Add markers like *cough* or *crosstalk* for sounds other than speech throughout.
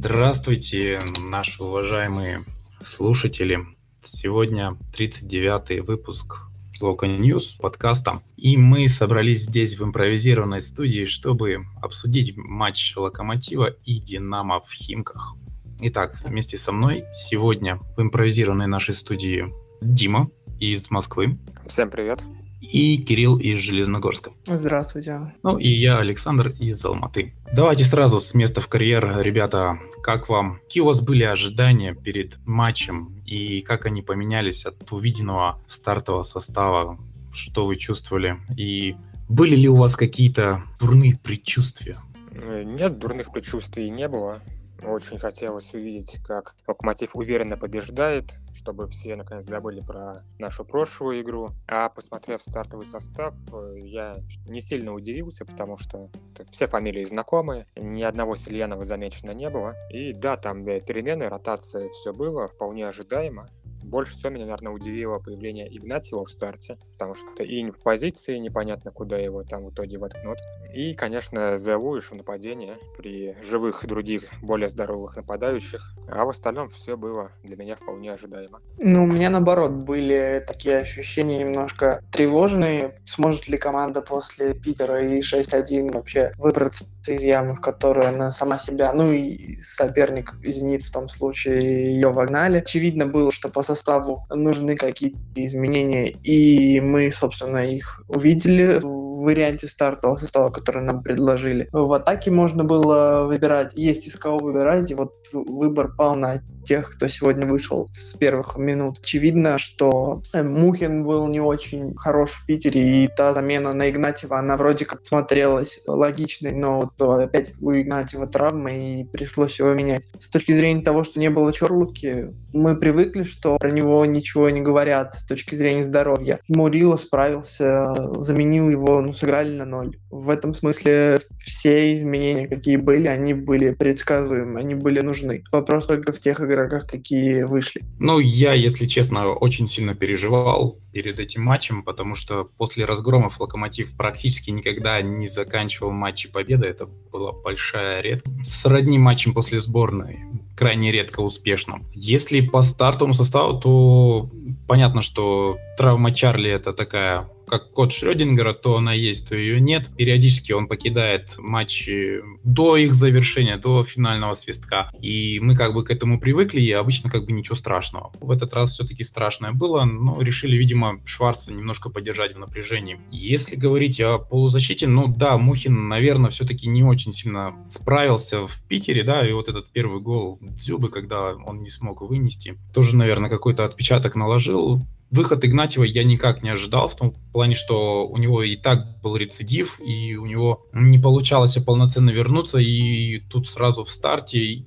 Здравствуйте, наши уважаемые слушатели. Сегодня 39-й выпуск Лока News подкаста. И мы собрались здесь в импровизированной студии, чтобы обсудить матч Локомотива и Динамо в Химках. Итак, вместе со мной сегодня в импровизированной нашей студии Дима из Москвы. Всем привет и Кирилл из Железногорска. Здравствуйте. Ну и я, Александр из Алматы. Давайте сразу с места в карьер, ребята, как вам? Какие у вас были ожидания перед матчем и как они поменялись от увиденного стартового состава? Что вы чувствовали? И были ли у вас какие-то дурные предчувствия? Э, нет, дурных предчувствий не было. Очень хотелось увидеть, как Локомотив уверенно побеждает, чтобы все наконец забыли про нашу прошлую игру. А посмотрев стартовый состав, э, я не сильно удивился, потому что все фамилии знакомые, ни одного Сильянова замечено не было. И да, там перемены, ротация, все было вполне ожидаемо. Больше всего меня, наверное, удивило появление Игнатьева в старте, потому что и не по позиции, непонятно, куда его там в итоге воткнут. И, конечно, Зелуиш в нападении при живых других, более здоровых нападающих. А в остальном все было для меня вполне ожидаемо. Ну, у меня, наоборот, были такие ощущения немножко тревожные. Сможет ли команда после Питера и 6-1 вообще выбраться из ямы, в которую она сама себя, ну и соперник «Зенит» в том случае ее вогнали. Очевидно было, что по составу нужны какие-то изменения, и мы, собственно, их увидели в варианте стартового состава, который нам предложили. В атаке можно было выбирать, есть из кого выбирать, и вот выбор пал на тех, кто сегодня вышел с первых минут. Очевидно, что э, Мухин был не очень хорош в Питере, и та замена на Игнатьева, она вроде как смотрелась логичной, но вот опять у Игнатьева травма, и пришлось его менять. С точки зрения того, что не было Чорлуки, мы привыкли, что про него ничего не говорят с точки зрения здоровья. Мурила справился, заменил его, ну, сыграли на ноль. В этом смысле все изменения, какие были, они были предсказуемы, они были нужны. Вопрос только в тех игроках, какие вышли? Ну, я, если честно, очень сильно переживал перед этим матчем, потому что после разгромов Локомотив практически никогда не заканчивал матчи победы. Это была большая редкость. Сродни матчем после сборной крайне редко успешным. Если по стартовому составу, то понятно, что травма Чарли это такая как код Шрёдингера, то она есть, то ее нет. Периодически он покидает матчи до их завершения, до финального свистка. И мы как бы к этому привыкли, и обычно как бы ничего страшного. В этот раз все-таки страшное было, но решили, видимо, Шварца немножко поддержать в напряжении. Если говорить о полузащите, ну да, Мухин, наверное, все-таки не очень сильно справился в Питере, да, и вот этот первый гол Дзюбы, когда он не смог вынести, тоже, наверное, какой-то отпечаток наложил выход Игнатьева я никак не ожидал, в том плане, что у него и так был рецидив, и у него не получалось полноценно вернуться, и тут сразу в старте, и,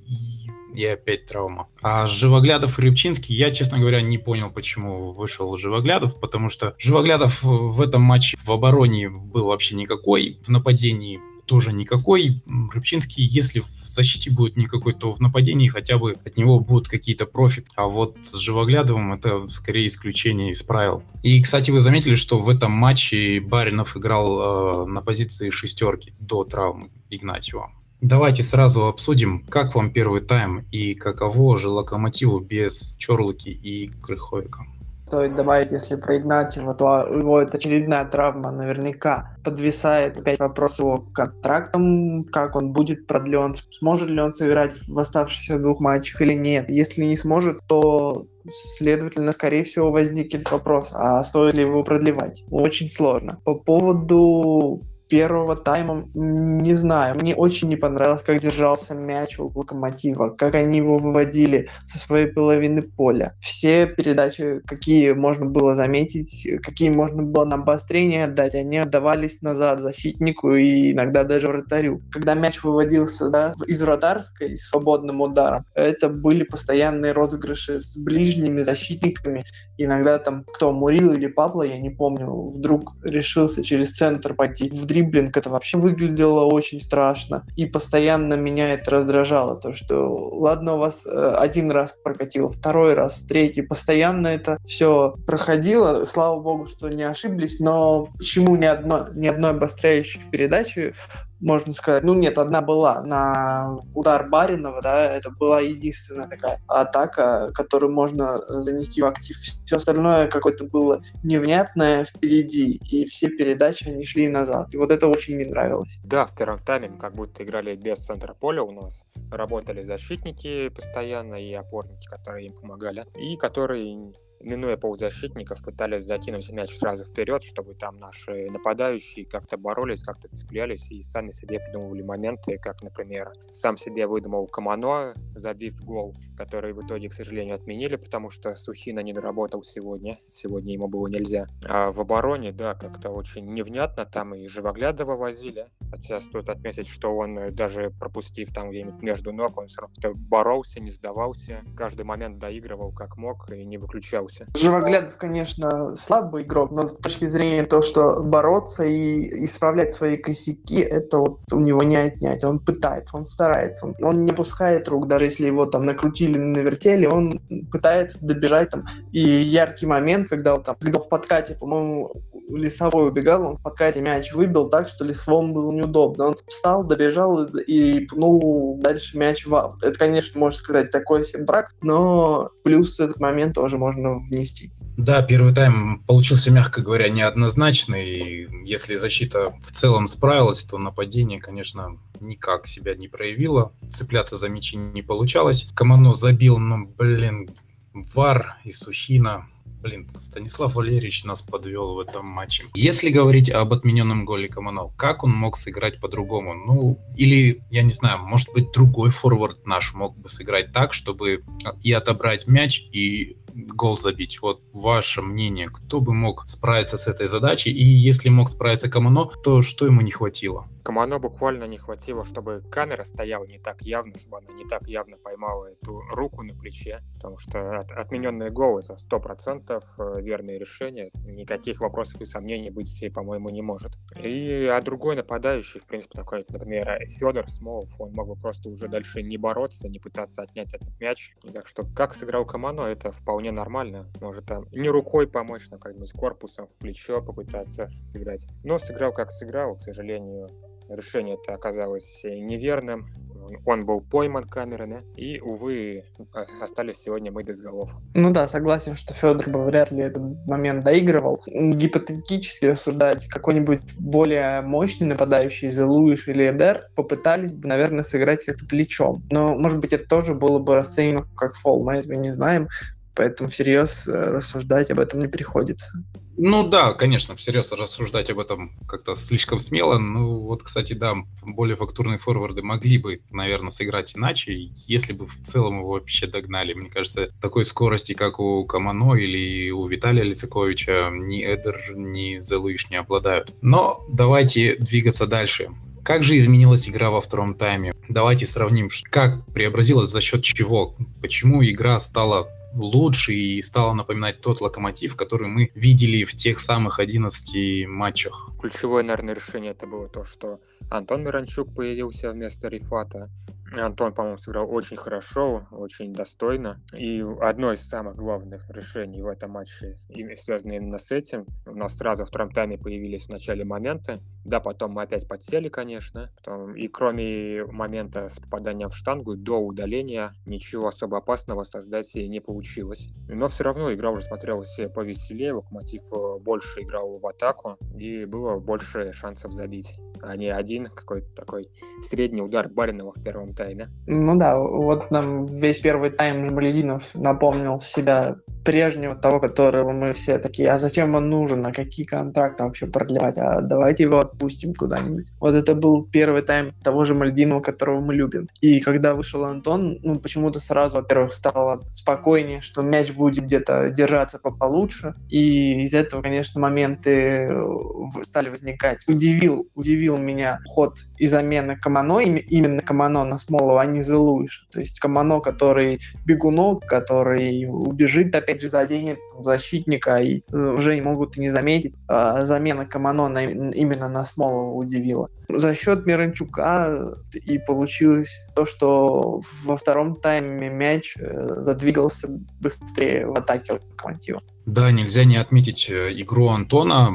и опять травма. А Живоглядов и Рыбчинский, я, честно говоря, не понял, почему вышел Живоглядов, потому что Живоглядов в этом матче в обороне был вообще никакой, в нападении тоже никакой. Рыбчинский, если защите будет никакой, то в нападении хотя бы от него будут какие-то профит. А вот с Живоглядовым это скорее исключение из правил. И, кстати, вы заметили, что в этом матче Баринов играл э, на позиции шестерки до травмы Игнатьева. Давайте сразу обсудим, как вам первый тайм и каково же Локомотиву без Чорлыки и Крыховика стоит добавить, если про Игнатьева, то его это очередная травма наверняка подвисает опять вопрос его контрактом, как он будет продлен, сможет ли он сыграть в оставшихся двух матчах или нет. Если не сможет, то следовательно, скорее всего, возникнет вопрос, а стоит ли его продлевать? Очень сложно. По поводу первого тайма, не знаю, мне очень не понравилось, как держался мяч у Локомотива, как они его выводили со своей половины поля. Все передачи, какие можно было заметить, какие можно было на обострение отдать, они отдавались назад защитнику и иногда даже вратарю. Когда мяч выводился да, из вратарской свободным ударом, это были постоянные розыгрыши с ближними защитниками. Иногда там кто, Мурил или Пабло, я не помню, вдруг решился через центр пойти в дриблинг дриблинг, это вообще выглядело очень страшно. И постоянно меня это раздражало, то что, ладно, у вас э, один раз прокатило, второй раз, третий, постоянно это все проходило. Слава богу, что не ошиблись, но почему ни, одно, ни одной обостряющей передачи можно сказать. Ну нет, одна была на удар Баринова, да, это была единственная такая атака, которую можно занести в актив. Все остальное какое-то было невнятное впереди, и все передачи, они шли назад. И вот это очень не нравилось. Да, в первом тайме как будто играли без центра поля у нас. Работали защитники постоянно и опорники, которые им помогали, и которые минуя полузащитников, пытались закинуть мяч сразу вперед, чтобы там наши нападающие как-то боролись, как-то цеплялись и сами себе придумывали моменты, как, например, сам себе выдумал Камано, забив гол, который в итоге, к сожалению, отменили, потому что Сухина не доработал сегодня. Сегодня ему было нельзя. А в обороне, да, как-то очень невнятно. Там и Живоглядова возили. Хотя стоит отметить, что он, э, даже пропустив там где-нибудь между ног, он все равно боролся, не сдавался. Каждый момент доигрывал как мог и не выключался. Живоглядов, конечно, слабый игрок, но с точки зрения того, что бороться и исправлять свои косяки, это вот у него не отнять. Он пытается, он старается. Он не пускает рук, даже если его там накрутили, навертели, он пытается добежать там. И яркий момент, когда он там, когда в подкате, по-моему, Лесовой убегал, он в подкате мяч выбил так, что Лесовому было неудобно. Он встал, добежал и пнул дальше мяч в аут. Это, конечно, можно сказать, такой себе брак, но плюс этот момент тоже можно внести. Да, первый тайм получился, мягко говоря, неоднозначный. Если защита в целом справилась, то нападение, конечно, никак себя не проявило. Цепляться за мячи не получалось. Комано забил, но, блин, Вар и Сухина Блин, Станислав Валерьевич нас подвел в этом матче. Если говорить об отмененном голе Каманов, как он мог сыграть по-другому? Ну, или, я не знаю, может быть, другой форвард наш мог бы сыграть так, чтобы и отобрать мяч, и гол забить. Вот ваше мнение, кто бы мог справиться с этой задачей? И если мог справиться Камано, то что ему не хватило? Камано буквально не хватило, чтобы камера стояла не так явно, чтобы она не так явно поймала эту руку на плече, потому что от, отмененные голы это сто процентов э, верное решение, никаких вопросов и сомнений быть, по-моему, не может. И а другой нападающий, в принципе, такой, например, Федор Смолов, он мог бы просто уже дальше не бороться, не пытаться отнять этот мяч. Так что как сыграл Камано, это вполне вполне нормально. Может там не рукой помочь, там как-нибудь корпусом в плечо попытаться сыграть. Но сыграл как сыграл, к сожалению, решение это оказалось неверным. Он был пойман камерами, и, увы, остались сегодня мы без голов. Ну да, согласен, что Федор бы вряд ли этот момент доигрывал. Гипотетически рассуждать, какой-нибудь более мощный нападающий, Зелуиш или Эдер, попытались бы, наверное, сыграть как-то плечом. Но, может быть, это тоже было бы расценено как фол, мы этого не знаем поэтому всерьез э, рассуждать об этом не приходится. Ну да, конечно, всерьез рассуждать об этом как-то слишком смело. Ну вот, кстати, да, более фактурные форварды могли бы, наверное, сыграть иначе, если бы в целом его вообще догнали. Мне кажется, такой скорости, как у Камано или у Виталия Лицаковича, ни Эдер, ни Зелуиш не обладают. Но давайте двигаться дальше. Как же изменилась игра во втором тайме? Давайте сравним, как преобразилась за счет чего, почему игра стала лучше и стала напоминать тот локомотив, который мы видели в тех самых 11 матчах. Ключевое, наверное, решение это было то, что Антон Миранчук появился вместо Рифата. Антон, по-моему, сыграл очень хорошо, очень достойно. И одно из самых главных решений в этом матче, связано именно с этим, у нас сразу в втором тайме появились в начале моменты. Да, потом мы опять подсели, конечно. Потом, и кроме момента с попаданием в штангу, до удаления ничего особо опасного создать не получилось. Но все равно игра уже смотрелась повеселее, Локомотив э, больше играл в атаку, и было больше шансов забить а не один какой-то такой средний удар Баринова в первом тайме. Ну да, вот нам весь первый тайм Жмалединов напомнил себя прежнего того, которого мы все такие, а зачем он нужен, а какие контракты вообще продлевать, а давайте его отпустим куда-нибудь. Вот это был первый тайм того же Мальдинова, которого мы любим. И когда вышел Антон, ну почему-то сразу, во-первых, стало спокойнее, что мяч будет где-то держаться получше, и из этого, конечно, моменты стали возникать. Удивил удивил меня ход и замена Камано, именно Камано на Смолова, а не Зелуиша. То есть Камано, который бегунок, который убежит, опять же, заденет защитника, и э, уже не могут не заметить. А замена Камано на, именно на Смолова удивила. За счет Миранчука и получилось то, что во втором тайме мяч э, задвигался быстрее в атаке локомотива. Да, нельзя не отметить э, игру Антона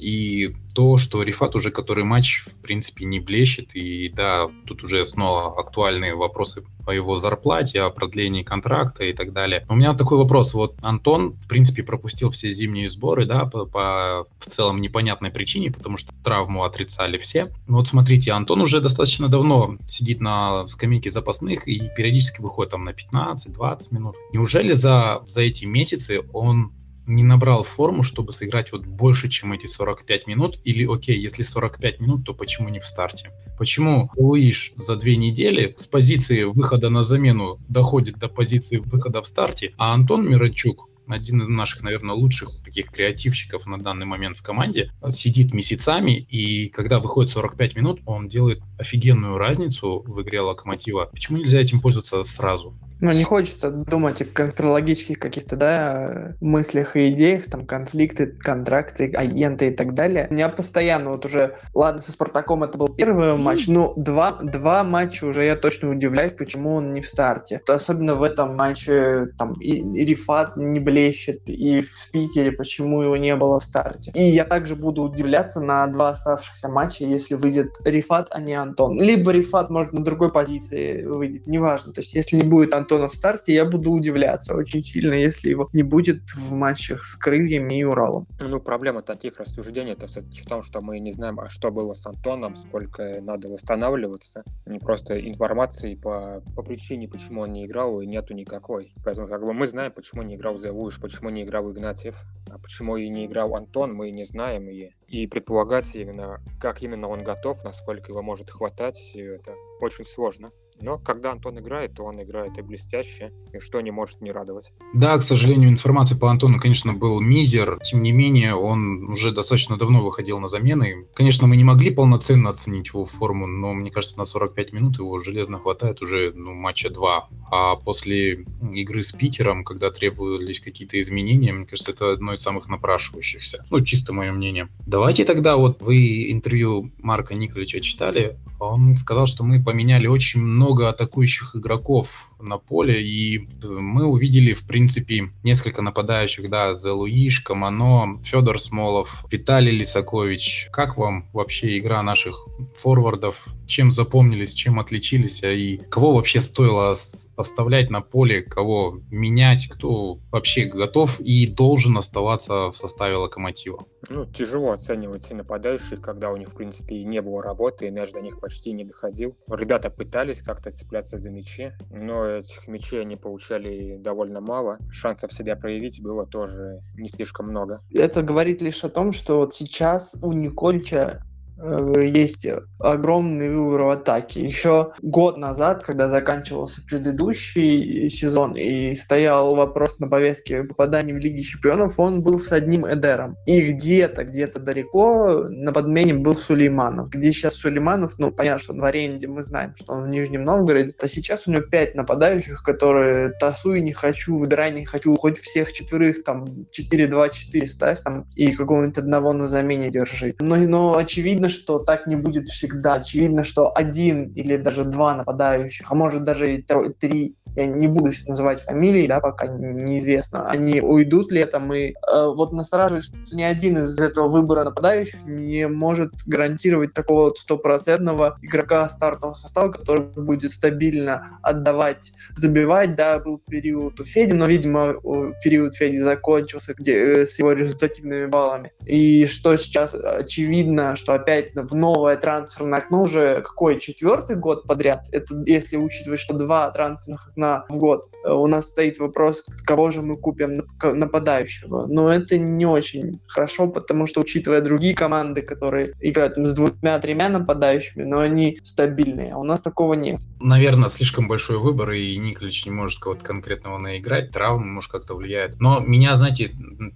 и то, что Рифат уже который матч, в принципе, не блещет. И да, тут уже снова актуальные вопросы по его зарплате, о продлении контракта и так далее. У меня такой вопрос. Вот Антон, в принципе, пропустил все зимние сборы, да, по, по в целом непонятной причине, потому что травму отрицали все. Но вот смотрите, Антон уже достаточно давно сидит на скамейке запасных и периодически выходит там на 15-20 минут. Неужели за, за эти месяцы он не набрал форму, чтобы сыграть вот больше, чем эти 45 минут? Или, окей, если 45 минут, то почему не в старте? Почему Луиш за две недели с позиции выхода на замену доходит до позиции выхода в старте, а Антон Миранчук один из наших, наверное, лучших таких креативщиков на данный момент в команде, сидит месяцами, и когда выходит 45 минут, он делает офигенную разницу в игре Локомотива. Почему нельзя этим пользоваться сразу? Ну, не хочется думать о конспирологических каких-то, да, мыслях и идеях, там, конфликты, контракты, агенты и так далее. У меня постоянно вот уже, ладно, со Спартаком это был первый матч, но два, два матча уже я точно удивляюсь, почему он не в старте. Особенно в этом матче, там, и, и Рифат не блещет, и в Питере, почему его не было в старте. И я также буду удивляться на два оставшихся матча, если выйдет Рифат, а не Антон. Либо Рифат, может, на другой позиции выйдет, неважно. То есть, если не будет Антон Антона в старте, я буду удивляться очень сильно, если его не будет в матчах с Крыльями и Уралом. Ну, проблема таких рассуждений это все-таки в том, что мы не знаем, а что было с Антоном, сколько надо восстанавливаться. Не просто информации по, по причине, почему он не играл, и нету никакой. Поэтому как бы мы знаем, почему не играл Зелуш, почему не играл Игнатьев, а почему и не играл Антон, мы не знаем. И, и предполагать именно, как именно он готов, насколько его может хватать, это очень сложно. Но когда Антон играет, то он играет и блестяще, и что не может не радовать. Да, к сожалению, информации по Антону, конечно, был мизер. Тем не менее, он уже достаточно давно выходил на замены. Конечно, мы не могли полноценно оценить его форму, но мне кажется, на 45 минут его железно хватает уже ну, матча два. А после игры с Питером, когда требовались какие-то изменения, мне кажется, это одно из самых напрашивающихся. Ну, чисто мое мнение. Давайте тогда, вот вы интервью Марка Николича читали, он сказал, что мы поменяли очень много атакующих игроков на поле, и мы увидели, в принципе, несколько нападающих, да, Зелуиш, Камано, Федор Смолов, Виталий Лисакович. Как вам вообще игра наших форвардов? Чем запомнились, чем отличились, и кого вообще стоило оставлять на поле, кого менять, кто вообще готов и должен оставаться в составе Локомотива? Ну, тяжело оценивать нападающих, когда у них, в принципе, и не было работы, и мяч до них почти не доходил. Ребята пытались как-то цепляться за мячи, но этих мячей они получали довольно мало. Шансов себя проявить было тоже не слишком много. Это говорит лишь о том, что вот сейчас у Никольча есть огромный выбор в атаке. Еще год назад, когда заканчивался предыдущий сезон и стоял вопрос на повестке попадания в Лиги Чемпионов, он был с одним Эдером. И где-то, где-то далеко на подмене был Сулейманов. Где сейчас Сулейманов, ну, понятно, что он в аренде, мы знаем, что он в Нижнем Новгороде, а сейчас у него пять нападающих, которые тасуй не хочу, выбирай не хочу, хоть всех четверых, там, 4-2-4 ставь, там, и какого-нибудь одного на замене держи. Но, но очевидно, очевидно, что так не будет всегда. Очевидно, что один или даже два нападающих, а может даже и три, я не буду сейчас называть фамилии, да, пока неизвестно, они уйдут летом, и э, вот настораживает, что ни один из этого выбора нападающих не может гарантировать такого стопроцентного игрока стартового состава, который будет стабильно отдавать, забивать, да, был период у Феди, но, видимо, период Феди закончился где, э, с его результативными баллами. И что сейчас очевидно, что опять опять в новое трансферное окно уже какой четвертый год подряд. Это если учитывать, что два трансферных окна в год. Э, у нас стоит вопрос, кого же мы купим нападающего. Но это не очень хорошо, потому что учитывая другие команды, которые играют с двумя-тремя нападающими, но они стабильные, а у нас такого нет. Наверное, слишком большой выбор, и Николич не может кого-то конкретного наиграть, травма, может, как-то влияет. Но меня, знаете,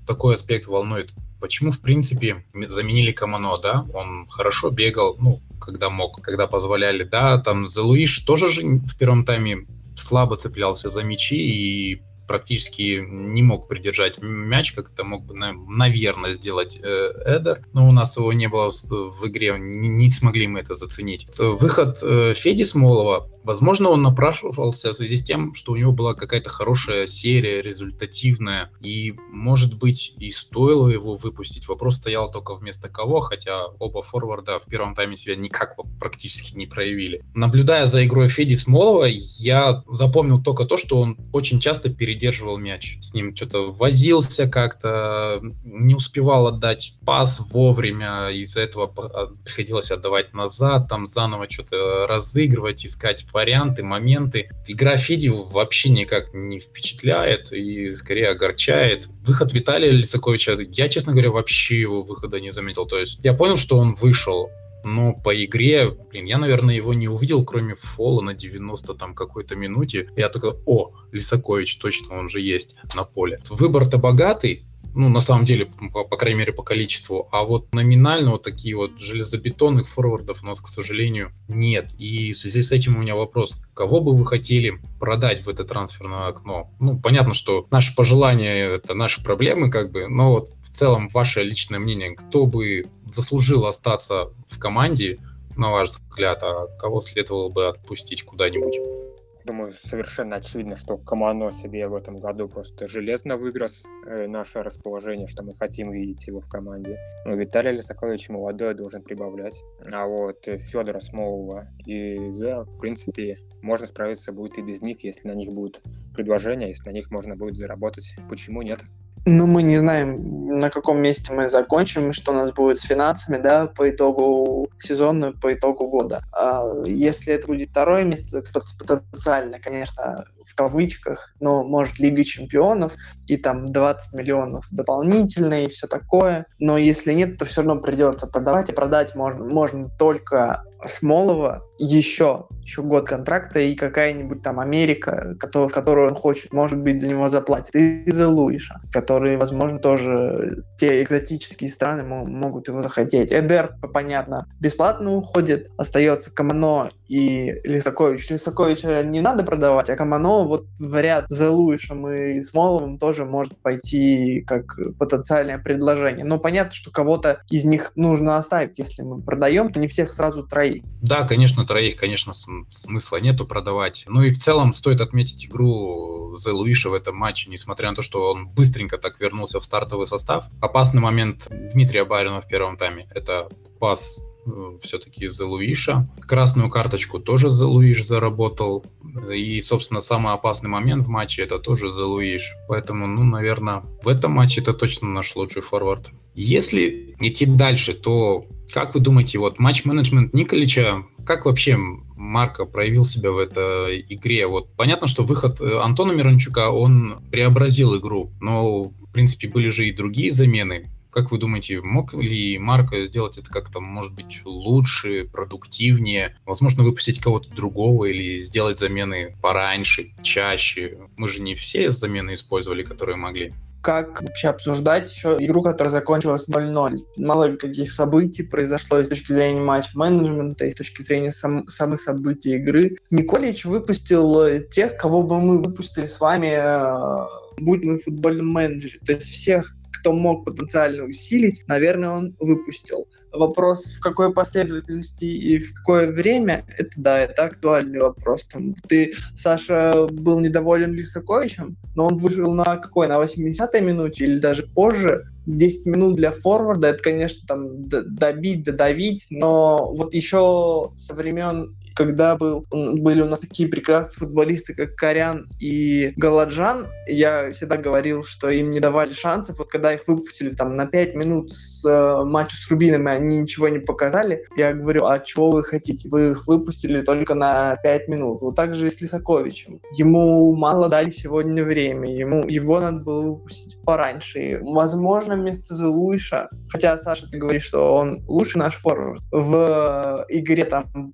такой аспект волнует. Почему, в принципе, заменили Камано, да? Он хорошо бегал, ну, когда мог, когда позволяли, да? Там за Луиш тоже же в первом тайме слабо цеплялся за мячи и практически не мог придержать мяч, как это мог бы, наверное, сделать э, Эдер. Но у нас его не было в игре, не, не смогли мы это заценить. Выход э, Феди Смолова Возможно, он напрашивался в связи с тем, что у него была какая-то хорошая серия, результативная, и, может быть, и стоило его выпустить. Вопрос стоял только вместо кого, хотя оба форварда в первом тайме себя никак практически не проявили. Наблюдая за игрой Феди Смолова, я запомнил только то, что он очень часто передерживал мяч. С ним что-то возился как-то, не успевал отдать пас вовремя, из-за этого а, приходилось отдавать назад, там заново что-то разыгрывать, искать варианты, моменты. Игра Феди вообще никак не впечатляет и скорее огорчает. Выход Виталия Лисаковича, я, честно говоря, вообще его выхода не заметил. То есть я понял, что он вышел, но по игре, блин, я, наверное, его не увидел, кроме фола на 90 там какой-то минуте. Я такой, о, Лисакович, точно он же есть на поле. Выбор-то богатый, ну, на самом деле, по, по крайней мере, по количеству. А вот номинально вот такие вот железобетонных форвардов у нас, к сожалению, нет. И в связи с этим у меня вопрос, кого бы вы хотели продать в это трансферное окно? Ну, понятно, что наши пожелания — это наши проблемы, как бы, но вот в целом ваше личное мнение, кто бы заслужил остаться в команде, на ваш взгляд, а кого следовало бы отпустить куда-нибудь? Думаю, совершенно очевидно, что Камано себе в этом году просто железно выигрос э, наше расположение, что мы хотим видеть его в команде. Ну, Виталий Лисакович молодой должен прибавлять. А вот Федора Смолова и Зе, в принципе, можно справиться будет и без них, если на них будет предложение, если на них можно будет заработать. Почему нет? Ну, мы не знаем, на каком месте мы закончим, что у нас будет с финансами, да, по итогу сезона, по итогу года. А если это будет второе место, то это потенциально, конечно, в кавычках, но может Лига Чемпионов, и там 20 миллионов дополнительные, и все такое. Но если нет, то все равно придется продавать, и продать можно, можно только Смолова еще, еще год контракта и какая-нибудь там Америка, в которую он хочет, может быть, за него заплатит. И за Луиша, которые, возможно, тоже те экзотические страны могут его захотеть. Эдер, понятно, бесплатно уходит, остается Камано и Лисакович. Лисаковича не надо продавать, а Камано вот в ряд за Луишем и Смоловым тоже может пойти как потенциальное предложение. Но понятно, что кого-то из них нужно оставить. Если мы продаем, то не всех сразу троих. Да, конечно, троих, конечно, смысла нету продавать. Ну и в целом стоит отметить игру за Луиша в этом матче, несмотря на то, что он быстренько так вернулся в стартовый состав. Опасный момент Дмитрия Барина в первом тайме. Это пас все-таки за Луиша. Красную карточку тоже за Луиш заработал. И, собственно, самый опасный момент в матче это тоже за Луиш. Поэтому, ну, наверное, в этом матче это точно наш лучший форвард. Если идти дальше, то как вы думаете, вот матч-менеджмент Николича, как вообще Марко проявил себя в этой игре? Вот понятно, что выход э, Антона Мирончука, он преобразил игру, но, в принципе, были же и другие замены. Как вы думаете, мог ли Марко сделать это как-то, может быть, лучше, продуктивнее? Возможно, выпустить кого-то другого или сделать замены пораньше, чаще? Мы же не все замены использовали, которые могли как вообще обсуждать еще игру, которая закончилась 0-0. Мало каких событий произошло с точки зрения матч-менеджмента и с точки зрения сам, самых событий игры. Николич выпустил э, тех, кого бы мы выпустили с вами, э, будь мы футбольным менеджером. То есть всех кто мог потенциально усилить, наверное, он выпустил. Вопрос, в какой последовательности и в какое время, это да, это актуальный вопрос. Там, ты, Саша, был недоволен Лисаковичем, но он вышел на какой, на 80-й минуте или даже позже, 10 минут для форварда, это, конечно, там добить, додавить, но вот еще со времен когда был, были у нас такие прекрасные футболисты, как Корян и Галаджан, я всегда говорил, что им не давали шансов. Вот когда их выпустили там на 5 минут с э, матча с Рубином, и они ничего не показали, я говорю, а чего вы хотите? Вы их выпустили только на 5 минут. Вот так же и с Лисаковичем. Ему мало дали сегодня время, ему, его надо было выпустить пораньше. И, возможно, вместо Зелуиша, хотя Саша, ты говоришь, что он лучший наш форвард, в игре там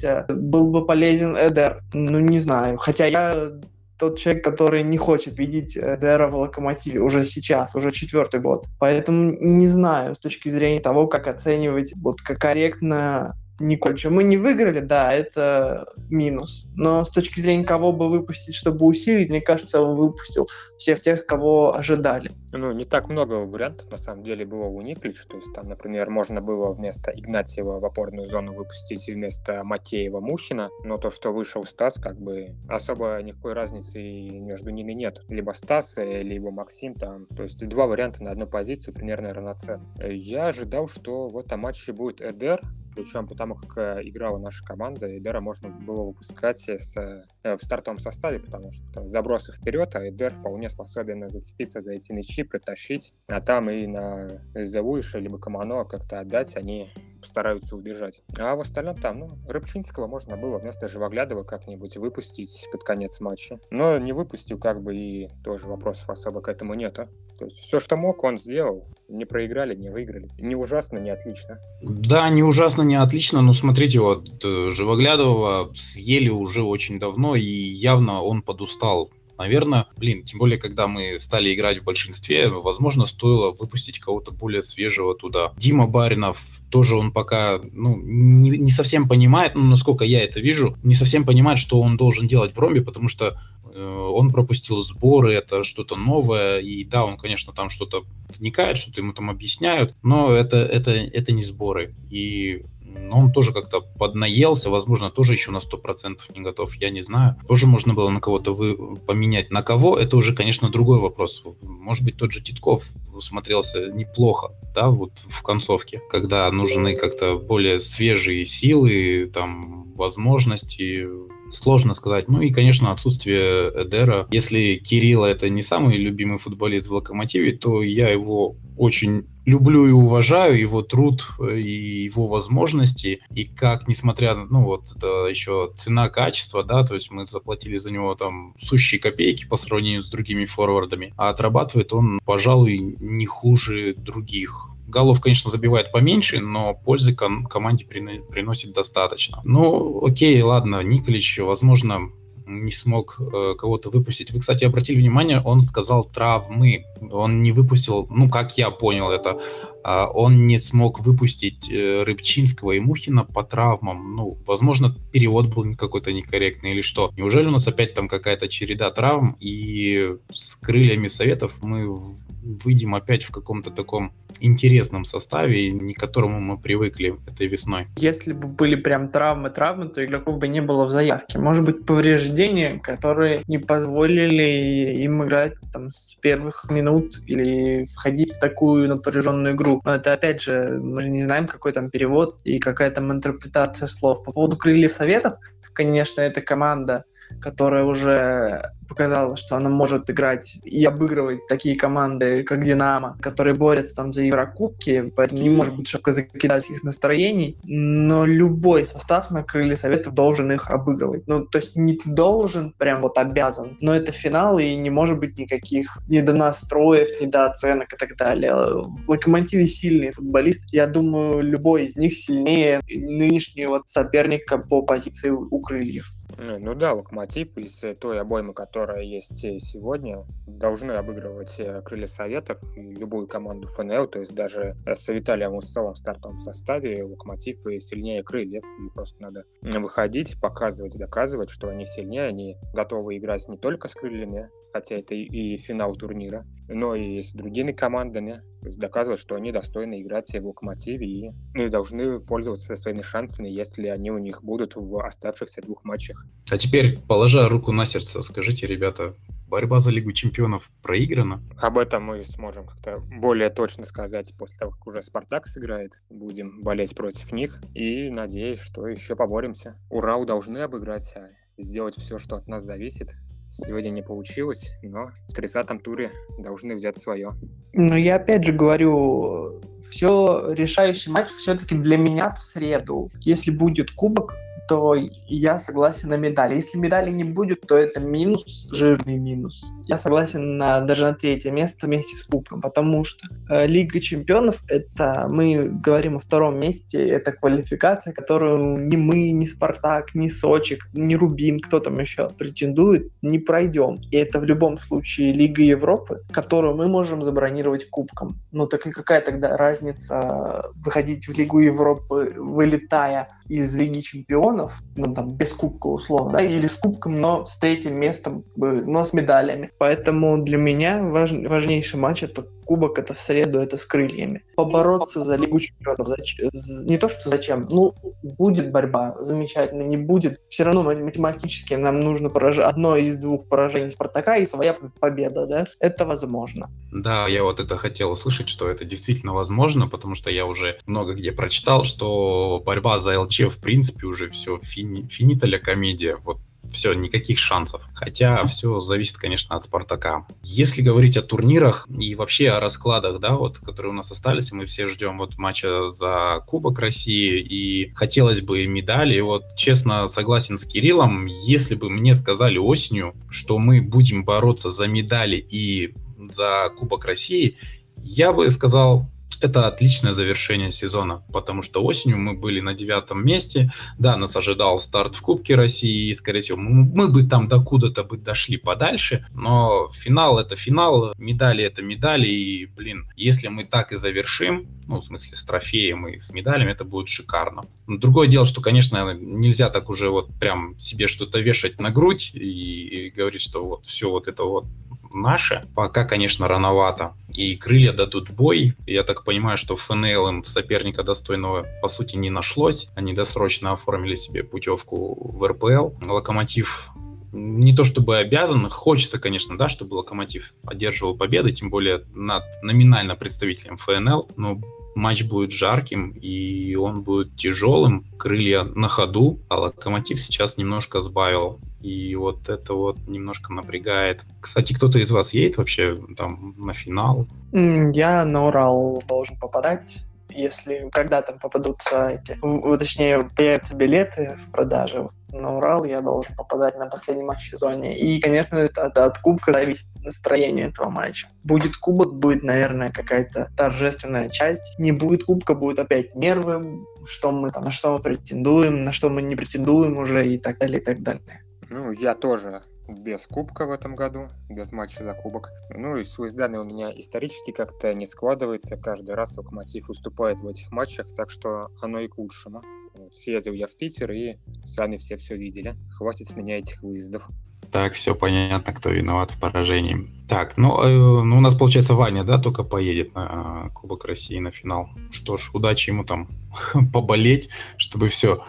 потолкайся, был бы полезен Эдер. Ну, не знаю. Хотя я тот человек, который не хочет видеть Эдера в Локомотиве уже сейчас, уже четвертый год. Поэтому не знаю с точки зрения того, как оценивать, вот как корректно Никольча. Мы не выиграли, да, это минус. Но с точки зрения кого бы выпустить, чтобы усилить, мне кажется, он выпустил всех тех, кого ожидали. Ну, не так много вариантов, на самом деле, было у Никлич. То есть там, например, можно было вместо Игнатьева в опорную зону выпустить вместо Макеева Мухина, но то, что вышел Стас, как бы особо никакой разницы между ними нет. Либо Стас, либо Максим там. То есть два варианта на одну позицию примерно равноценно. Я ожидал, что в этом матче будет Эдер, причем потому как э, играла наша команда, Эдера можно было выпускать с, э, в стартовом составе, потому что забросы вперед, а Эдер вполне способен зацепиться за эти мячи, притащить, а там и на Зевуиша либо Камано как-то отдать, они постараются убежать. А в остальном там, ну, Рыбчинского можно было вместо Живоглядова как-нибудь выпустить под конец матча. Но не выпустил, как бы и тоже вопросов особо к этому нету. То есть все, что мог, он сделал. Не проиграли, не выиграли. Не ужасно, не отлично. Да, не ужасно, не отлично, но смотрите, вот э, Живоглядова съели уже очень давно, и явно он подустал наверное, блин, тем более, когда мы стали играть в большинстве, возможно, стоило выпустить кого-то более свежего туда. Дима Баринов тоже он пока ну, не, не совсем понимает, ну, насколько я это вижу, не совсем понимает, что он должен делать в Ромбе, потому что э, он пропустил сборы, это что-то новое, и да, он, конечно, там что-то вникает, что-то ему там объясняют, но это, это, это не сборы. И но он тоже как-то поднаелся, возможно, тоже еще на 100% не готов, я не знаю. Тоже можно было на кого-то вы... поменять. На кого, это уже, конечно, другой вопрос. Может быть, тот же Титков смотрелся неплохо, да, вот в концовке, когда нужны как-то более свежие силы, там, возможности, сложно сказать. Ну и, конечно, отсутствие Эдера. Если Кирилла это не самый любимый футболист в Локомотиве, то я его очень люблю и уважаю его труд э, и его возможности, и как, несмотря на, ну вот, это еще цена-качество, да, то есть мы заплатили за него там сущие копейки по сравнению с другими форвардами, а отрабатывает он, пожалуй, не хуже других. Голов, конечно, забивает поменьше, но пользы ком- команде приносит достаточно. Ну, окей, ладно, Николич, возможно, не смог э, кого-то выпустить. Вы, кстати, обратили внимание, он сказал травмы. Он не выпустил, ну, как я понял это, э, он не смог выпустить э, Рыбчинского и Мухина по травмам. Ну, возможно, перевод был какой-то некорректный или что. Неужели у нас опять там какая-то череда травм, и с крыльями советов мы выйдем опять в каком-то таком интересном составе, не к которому мы привыкли этой весной. Если бы были прям травмы, травмы, то игроков бы не было в заявке. Может быть, повреждения, которые не позволили им играть там с первых минут или входить в такую напряженную игру. Но это, опять же, мы же не знаем, какой там перевод и какая там интерпретация слов. По поводу крыльев советов, конечно, эта команда, которая уже показала, что она может играть и обыгрывать такие команды, как Динамо, которые борются там за Еврокубки, поэтому не может быть шапка закидать их настроений, но любой состав на крылья Советов должен их обыгрывать. Ну, то есть не должен, прям вот обязан, но это финал, и не может быть никаких недонастроев, недооценок и так далее. В Локомотиве сильный футболист, я думаю, любой из них сильнее нынешнего соперника по позиции у крыльев. Э, ну да, Локомотив из той обоймы, которая есть сегодня, должны обыгрывать э, крылья Советов и любую команду ФНЛ, то есть даже с Виталием Усовым в стартовом составе Локомотив сильнее крыльев, и просто надо выходить, показывать, доказывать, что они сильнее, они готовы играть не только с крыльями, хотя это и финал турнира, но и с другими командами, то есть доказывать, что они достойны играть в Локомотиве и, ну, и должны пользоваться своими шансами, если они у них будут в оставшихся двух матчах. А теперь, положа руку на сердце, скажите, ребята, борьба за Лигу Чемпионов проиграна? Об этом мы сможем как-то более точно сказать после того, как уже Спартак сыграет. Будем болеть против них и надеюсь, что еще поборемся. Урал должны обыграть, а сделать все, что от нас зависит, Сегодня не получилось, но в 30-м туре должны взять свое. Ну, я опять же говорю, все решающий матч все-таки для меня в среду. Если будет кубок, то я согласен на медали. Если медали не будет, то это минус, жирный минус. Я согласен на, даже на третье место вместе с Кубком, потому что э, Лига чемпионов, это мы говорим о втором месте, это квалификация, которую ни мы, ни Спартак, ни Сочи, ни Рубин, кто там еще претендует, не пройдем. И это в любом случае Лига Европы, которую мы можем забронировать Кубком. Ну так и какая тогда разница выходить в Лигу Европы, вылетая из Лиги Чемпионов, ну там без кубка условно, да, или с кубком, но с третьим местом, но с медалями. Поэтому для меня важ, важнейший матч это кубок, это в среду, это с крыльями. Побороться за Лигу Чемпионов. Зачем? Не то, что зачем. Ну, будет борьба, замечательно, не будет. Все равно математически нам нужно пораж... одно из двух поражений Спартака и своя победа, да? Это возможно. Да, я вот это хотел услышать, что это действительно возможно, потому что я уже много где прочитал, что борьба за ЛЧ в принципе уже все фини... финита комедия. Вот все, никаких шансов. Хотя все зависит, конечно, от Спартака. Если говорить о турнирах и вообще о раскладах, да, вот, которые у нас остались, и мы все ждем вот матча за Кубок России, и хотелось бы медали. Вот, честно, согласен с Кириллом, если бы мне сказали осенью, что мы будем бороться за медали и за Кубок России, я бы сказал, это отличное завершение сезона, потому что осенью мы были на девятом месте, да, нас ожидал старт в Кубке России, и, скорее всего, мы, мы бы там докуда-то бы дошли подальше, но финал это финал, медали это медали, и, блин, если мы так и завершим, ну, в смысле, с трофеем и с медалями, это будет шикарно. Но другое дело, что, конечно, нельзя так уже вот прям себе что-то вешать на грудь и, и говорить, что вот все вот это вот наше. Пока, конечно, рановато. И крылья дадут бой. Я так понимаю, что ФНЛ им соперника достойного, по сути, не нашлось. Они досрочно оформили себе путевку в РПЛ. Локомотив не то чтобы обязан, хочется, конечно, да, чтобы Локомотив одерживал победы, тем более над номинально представителем ФНЛ, но матч будет жарким, и он будет тяжелым, крылья на ходу, а Локомотив сейчас немножко сбавил и вот это вот немножко напрягает. Кстати, кто-то из вас едет вообще там на финал? Я на Урал должен попадать если когда там попадутся эти, точнее, появятся билеты в продаже на Урал, я должен попадать на последний матч в сезоне. И, конечно, это, это от кубка зависит настроение этого матча. Будет кубок, будет, наверное, какая-то торжественная часть. Не будет кубка, будет опять нервы, что мы там, на что мы претендуем, на что мы не претендуем уже и так далее, и так далее. Ну, я тоже без кубка в этом году, без матча за кубок. Ну и свои данные у меня исторически как-то не складывается. Каждый раз Локомотив уступает в этих матчах, так что оно и к лучшему. Вот, съездил я в Питер и сами все все видели. Хватит с меня этих выездов. Так, все понятно, кто виноват в поражении. Так, ну, э, ну у нас получается Ваня, да, только поедет на э, Кубок России на финал. Что ж, удачи ему там *laughs* поболеть, чтобы все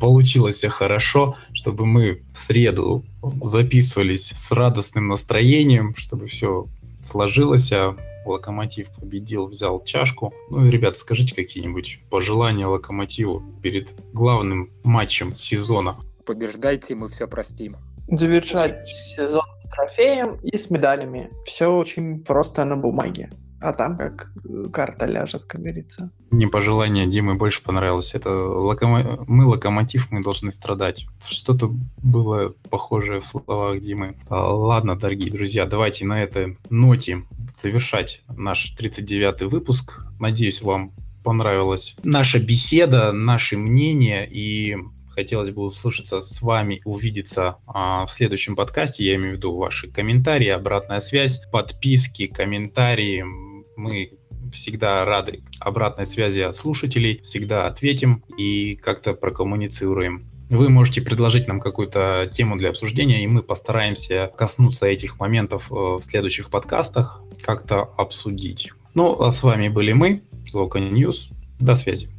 получилось все хорошо, чтобы мы в среду записывались с радостным настроением, чтобы все сложилось, а Локомотив победил, взял чашку. Ну и, ребят, скажите какие-нибудь пожелания Локомотиву перед главным матчем сезона. Побеждайте, мы все простим. Завершать сезон с трофеем и с медалями. Все очень просто на бумаге а там как э, карта ляжет, как говорится. Мне пожелание Димы больше понравилось. Это локомо... мы локомотив, мы должны страдать. Что-то было похожее в словах Димы. Ладно, дорогие друзья, давайте на этой ноте завершать наш 39-й выпуск. Надеюсь, вам понравилась наша беседа, наши мнения и хотелось бы услышаться с вами, увидеться а, в следующем подкасте. Я имею в виду ваши комментарии, обратная связь, подписки, комментарии мы всегда рады обратной связи от слушателей, всегда ответим и как-то прокоммуницируем. Вы можете предложить нам какую-то тему для обсуждения, и мы постараемся коснуться этих моментов э, в следующих подкастах, как-то обсудить. Ну, а с вами были мы, Лока Ньюс. До связи.